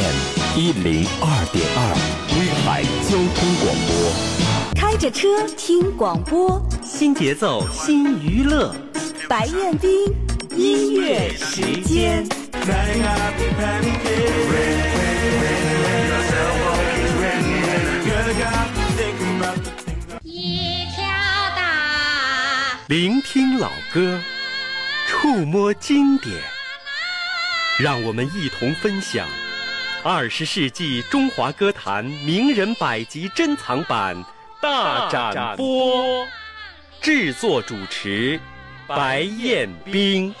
FM 一零二点二，威海交通广播。开着车听广播，新节奏新娱乐，白彦斌音乐时间。一条大，聆听老歌，触摸经典，让我们一同分享二十世纪中华歌坛名人百集珍藏版大展播。制作主持白彦冰。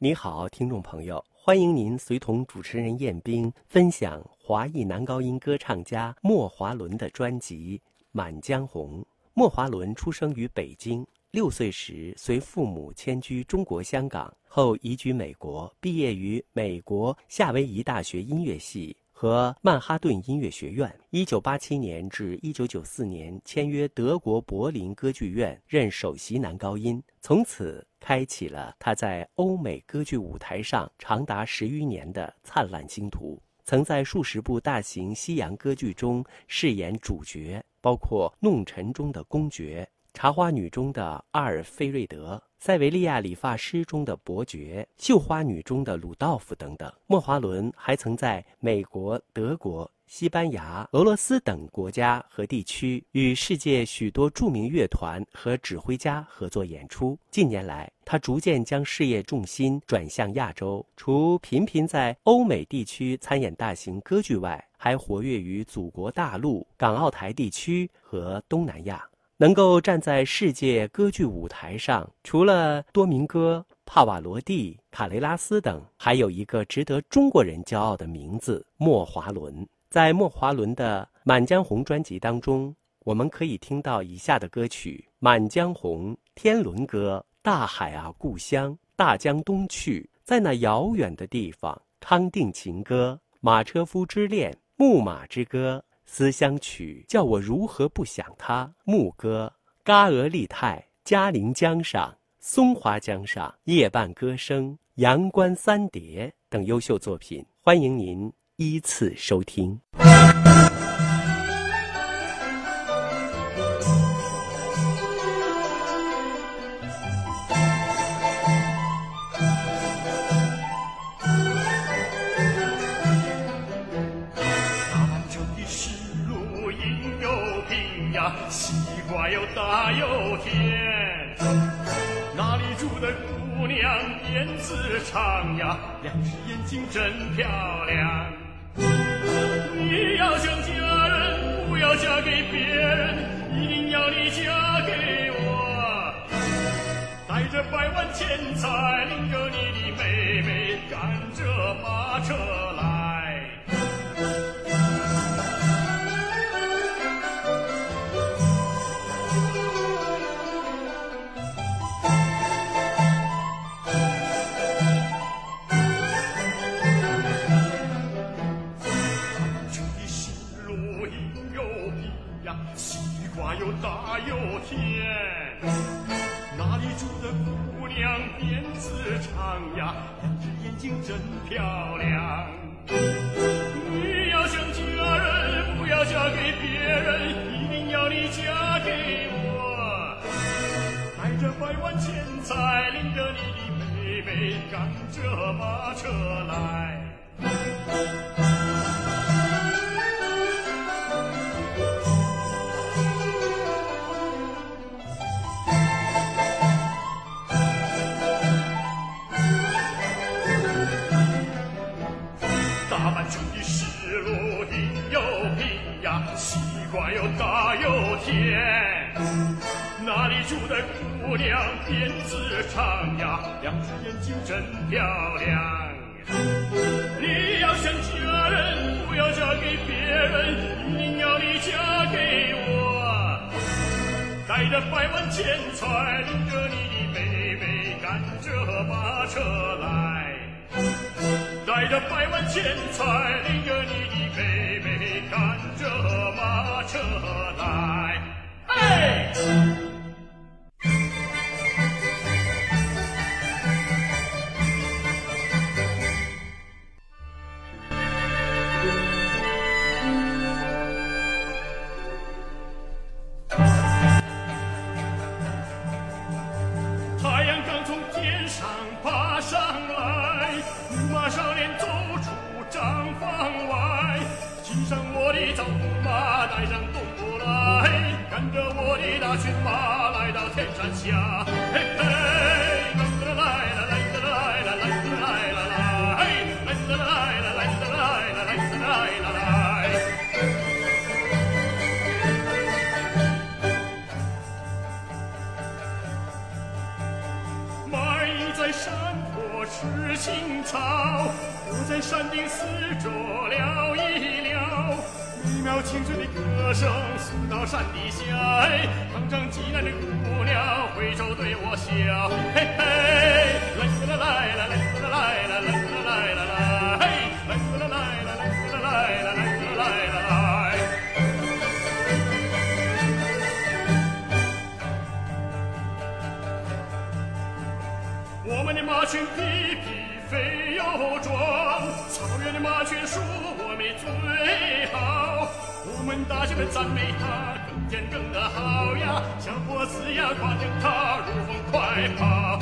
你好，听众朋友，欢迎您随同主持人彦斌分享华裔男高音歌唱家莫华伦的专辑《满江红》。莫华伦出生于北京，六岁时随父母迁居中国香港，后移居美国，毕业于美国夏威夷大学音乐系和曼哈顿音乐学院。一九八七年至一九九四年签约德国柏林歌剧院，任首席男高音，从此开启了他在欧美歌剧舞台上长达十余年的灿烂星途。曾在数十部大型西洋歌剧中饰演主角，包括《弄臣》中的公爵。《茶花女》中的阿尔费瑞德，《塞维利亚理发师》中的伯爵，《绣花女》中的鲁道夫等等。莫华伦还曾在美国、德国、西班牙、俄罗斯等国家和地区与世界许多著名乐团和指挥家合作演出。近年来，他逐渐将事业重心转向亚洲，除频频在欧美地区参演大型歌剧外，还活跃于祖国大陆、港澳台地区和东南亚。能够站在世界歌剧舞台上，除了多明戈、帕瓦罗蒂、卡雷拉斯等，还有一个值得中国人骄傲的名字——莫华伦。在莫华伦的《满江红》专辑当中，我们可以听到以下的歌曲：《满江红》《天伦歌》《大海啊故乡》《大江东去》《在那遥远的地方》《康定情歌》《马车夫之恋》《牧马之歌》。思乡曲叫我如何不想他？牧歌、嘎俄利泰、嘉陵江上、松花江上、夜半歌声、阳关三叠等优秀作品，欢迎您依次收听。瓜又大又甜，那里住的姑娘辫子长呀，两只眼睛真漂亮。你要想嫁人，不要嫁给别人，一定要你嫁给我。带着百万钱财，领着你的妹妹，赶着马车来。着百万钱财，领着你的妹妹，赶着马车来。那里住的姑娘辫子长呀，两只眼睛真漂亮。你要想嫁人，不要嫁给别人，一定要你嫁给我。带着百万钱财，领着你的妹妹，赶着马车来。带着百万钱财，领着你的妹妹，赶着马车来。哎！青春的歌声送到山底下，登上济南的姑娘挥手对我笑，嘿嘿，来来来来来来来来，来，来来来来来来来来。我们的马群皮皮飞又壮，草原的马群说我们最好。我们大家们赞美他，更坚更的好呀，小伙子呀，夸奖他如风快跑。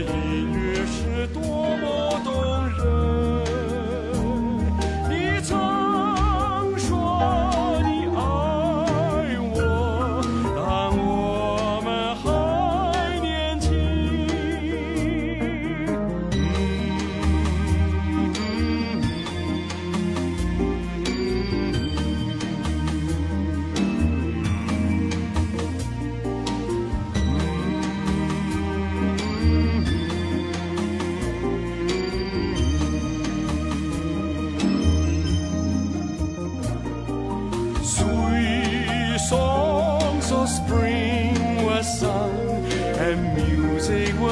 音乐是多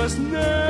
Christmas name.